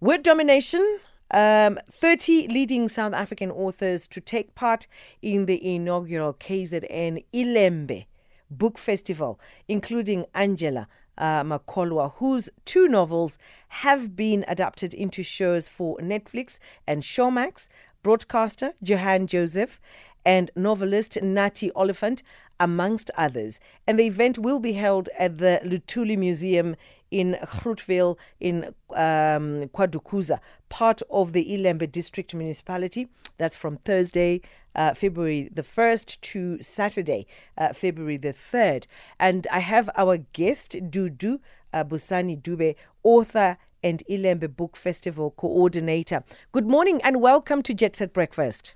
Word domination. Um, 30 leading South African authors to take part in the inaugural KZN Ilembe Book Festival, including Angela uh, Makholwa, whose two novels have been adapted into shows for Netflix and Showmax. Broadcaster Joanne Joseph and novelist Nathi Oliphant, amongst others. And the event will be held at the Luthuli Museum in Groutville in um, KwaDukuza, part of the Ilembe District Municipality. That's from Thursday, uh, February the 1st to Saturday, uh, February the 3rd. And I have our guest, Dudu uh, Busani Dube, author and Ilembe Book Festival coordinator. Good morning and welcome to Jet Set Breakfast.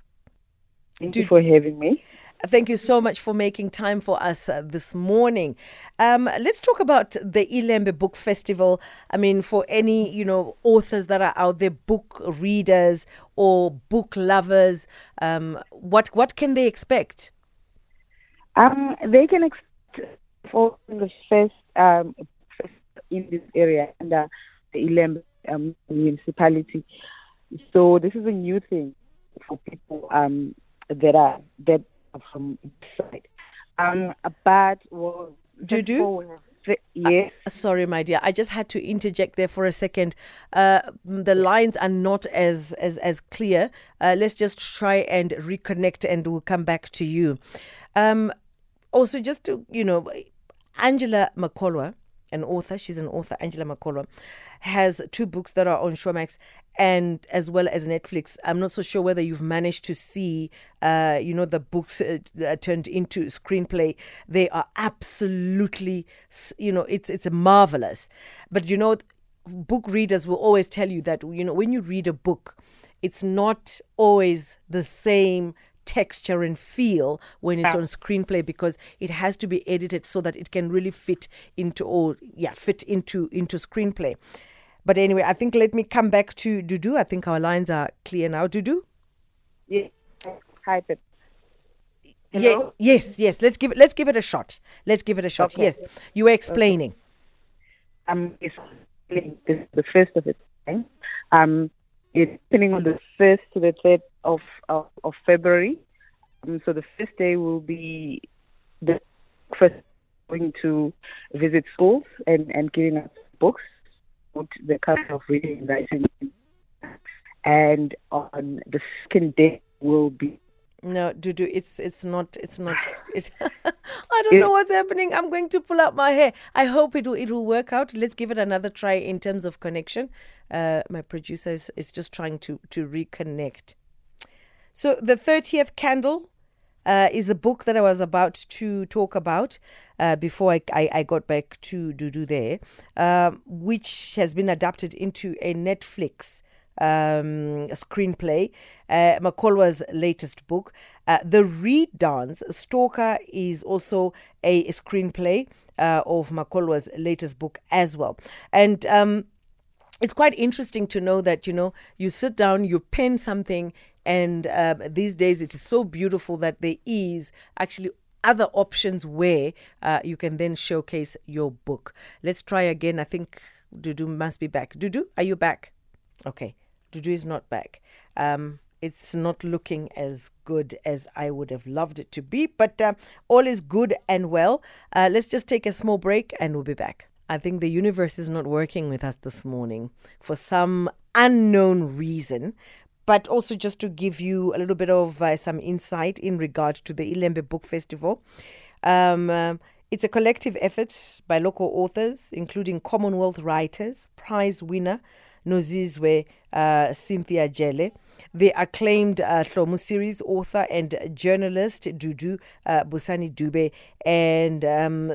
Thank you for having me. Thank you so much for making time for us uh, this morning. Um, let's talk about the Ilembe Book Festival. I mean, for any you know authors that are out there, book readers or book lovers, um, what what can they expect? Um, they can expect for the first um, in this area under the Ilembe um, municipality. So this is a new thing for people um, that are that from side. Um, but well, Dudu? Yes. Uh, sorry, my dear. I just had to interject there for a second. Uh, the lines are not as as as clear. Uh, let's just try and reconnect, and we'll come back to you. Um, also, just to you know, Angela Makholwa, an author. She's an author. Angela Makholwa has two books that are on Showmax and as well as Netflix. I'm not so sure whether you've managed to see, uh, you know, the books uh, turned into screenplay. They are absolutely, you know, it's it's marvelous. But you know, book readers will always tell you that you know when you read a book, it's not always the same texture and feel when it's on screenplay because it has to be edited so that it can really fit into or yeah fit into into screenplay but anyway, I think let me come back to Dudu. I think our lines are clear now. Dudu? Yes. Hi, Pip. Yeah, yes, yes. Let's give it. Let's give it a shot. Let's give it a shot. Okay. Yes, you were explaining. Okay. Um, it's the first of its time. Um, it's happening on the first to the third of of, of February. Um, so the first day will be the first going to visit schools and and giving us books the kind of reading and writing. And on the second day will be no, Dudu, it's it's not it's not it's I don't know what's happening. I'm going to pull out my hair. I hope it will it will work out. Let's give it another try in terms of connection. Uh, my producer is, is just trying to to reconnect. So the thirtieth candle uh, is the book that I was about to talk about uh, before I, I, I, got back to Dudu there, um, which has been adapted into a Netflix um, screenplay, uh, Makholwa's latest book. Uh, the Reed Dance Stalker is also a screenplay uh, of Makholwa's latest book as well. And um, it's quite interesting to know that, you know, you sit down, you pen something, and uh, these days it is so beautiful that there is actually other options where uh, you can then showcase your book. Let's try again. I think Dudu must be back. Dudu, are you back? Okay, Dudu is not back. Um, it's not looking as good as I would have loved it to be, but uh, all is good and well. Uh, let's just take a small break and we'll be back. I think the universe is not working with us this morning for some unknown reason but also just to give you a little bit of uh, some insight in regard to the Ilembe Book Festival. Um, uh, it's a collective effort by local authors, including Commonwealth writers, prize winner Nozizwe uh, Cynthia Jele, the acclaimed uh, series author and journalist Dudu uh, Busani Dube, and um,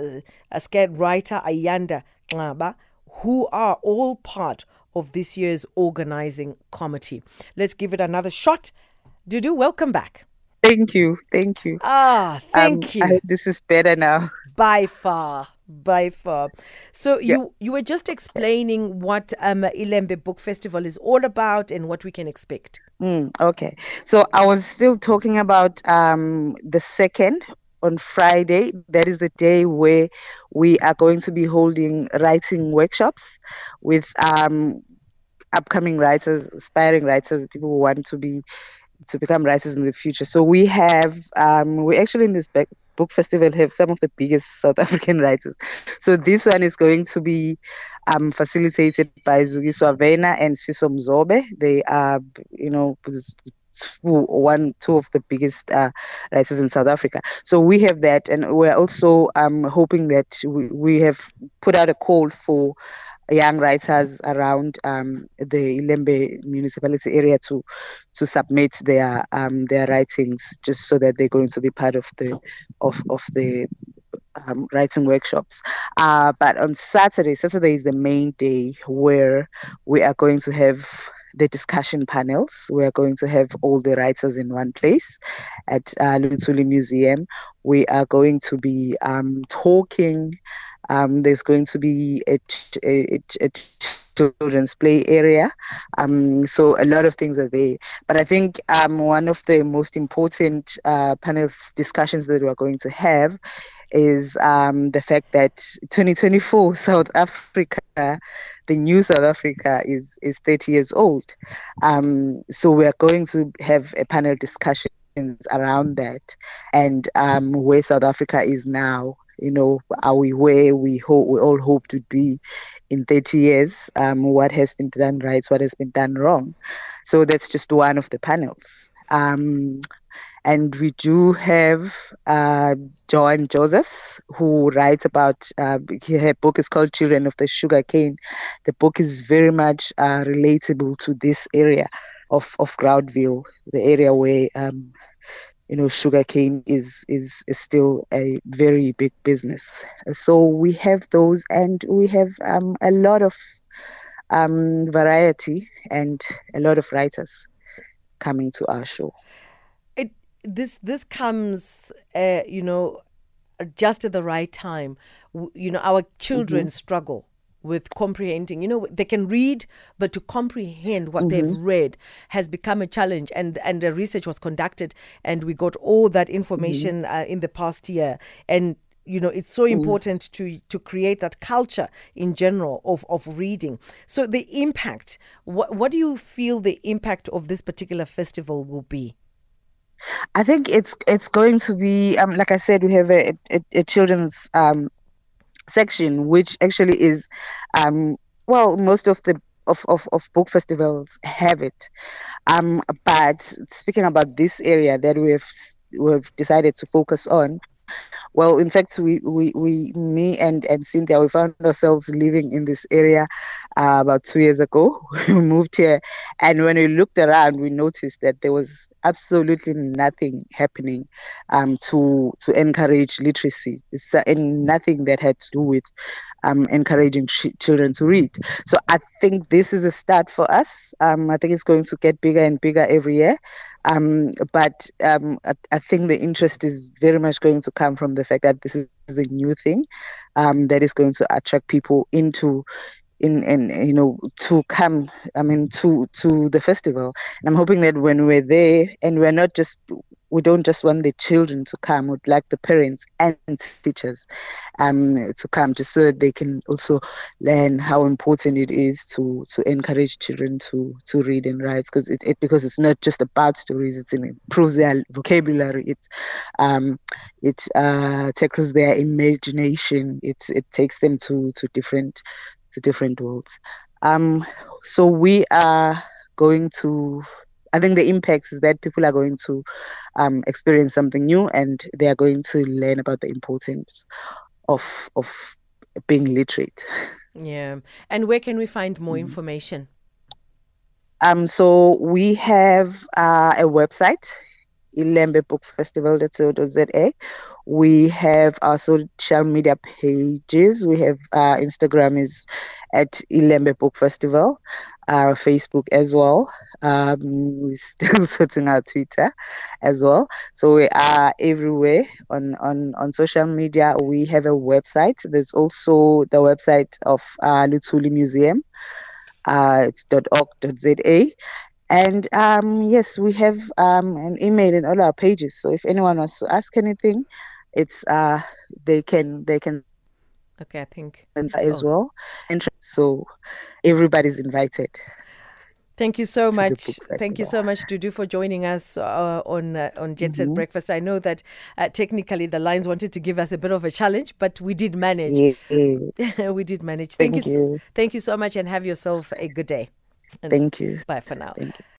a scared writer Ayanda Ngaba, who are all part of this year's organizing committee. Let's give it another shot. Dudu, welcome back. Thank you. Thank you. Ah, thank um, you. This is better now. By far. By far. So yeah. you you were just explaining what um Ilembe Book Festival is all about and what we can expect. Mm, okay. So I was still talking about um the second on Friday. That is the day where we are going to be holding writing workshops with um, upcoming writers, aspiring writers, people who want to be to become writers in the future. So we have um, we actually in this book festival have some of the biggest South African writers. So this one is going to be um, facilitated by Zukiswa Wanner and Sifiso Mzobe. They are, you know, two, one, two of the biggest uh, writers in South Africa. So we have that, and we're also um, hoping that we, we have put out a call for young writers around um, the Ilembe municipality area to to submit their um, their writings just so that they're going to be part of the of of the um, writing workshops. Uh, but on Saturday, Saturday is the main day where we are going to have the discussion panels. We are going to have all the writers in one place at uh, Luthuli Museum. We are going to be um, talking um, there's going to be a, a, a children's play area. Um, so a lot of things are there. But I think um, one of the most important uh, panel discussions that we're going to have is um, the fact that 2024 South Africa, the new South Africa, is is 30 years old. Um, so we are going to have a panel discussion around that and um, where South Africa is now you know, are we where we hope we all hope to be in 30 years? Um, what has been done right? What has been done wrong? So that's just one of the panels. Um, and we do have uh, Joanne Josephs, who writes about, uh, her book is called Children of the Sugar Cane. The book is very much uh, relatable to this area of, of Groutville, the area where um, you know, sugarcane is, is is still a very big business. So we have those, and we have um, a lot of um, variety and a lot of writers coming to our show. It this this comes, uh, you know, just at the right time. You know, our children mm-hmm. struggle with comprehending. You know, they can read, but to comprehend what mm-hmm. they've read has become a challenge. And and the research was conducted, and we got all that information mm-hmm. uh, in the past year. And you know, it's so mm. important mm. to to create that culture in general of of reading. So the impact. What what do you feel the impact of this particular festival will be? I think it's it's going to be um, like I said, we have a, a, a children's um, section, which actually is, um, well, most of the of, of, of book festivals have it. Um, but speaking about this area that we've we've decided to focus on, well, in fact, we, we, we me and, and Cynthia, we found ourselves living in this area uh, about two years ago. we moved here, and when we looked around, we noticed that there was absolutely nothing happening um, to to encourage literacy. It's, uh, and nothing that had to do with um, encouraging ch- children to read. So I think this is a start for us. Um, I think it's going to get bigger and bigger every year. Um, but um, I, I, think the interest is very much going to come from the fact that this is a new thing um, that is going to attract people into in and you know to come i mean to to the festival. And i'm hoping that when we're there and we're not just we don't just want the children to come we'd like the parents and teachers um to come just so that they can also learn how important it is to to encourage children to to read and write. Because it, it because it's not just about stories it's it improves their vocabulary. It um it uh tackles their imagination. It it takes them to to different to different worlds. Um, so we are going to. I think the impact is that people are going to um, experience something new, and they are going to learn about the importance of of being literate. Yeah, and where can we find more mm. information? Um, so we have uh, a website, ilembebookfestival.co.za. We have our social media pages. We have uh, Instagram is at Ilembe Book Festival, our Facebook as well. Um, we're still sorting out Twitter as well. So we are everywhere on, on, on social media. We have a website. There's also the website of uh, Luthuli Museum. Uh, it's .org.za. And um, yes, we have um, an email in all our pages. So if anyone wants to ask anything, it's uh they can they can okay i think as oh. well and so everybody's invited Thank you so much. Thank you so much, Dudu, for joining us uh, on uh, on Jet Set Breakfast. I know that uh, technically the lines wanted to give us a bit of a challenge, but we did manage. Yes. we did manage. Thank, Thank you. So, you. thank you so much, and have yourself a good day. And Thank you. bye for now. Thank you.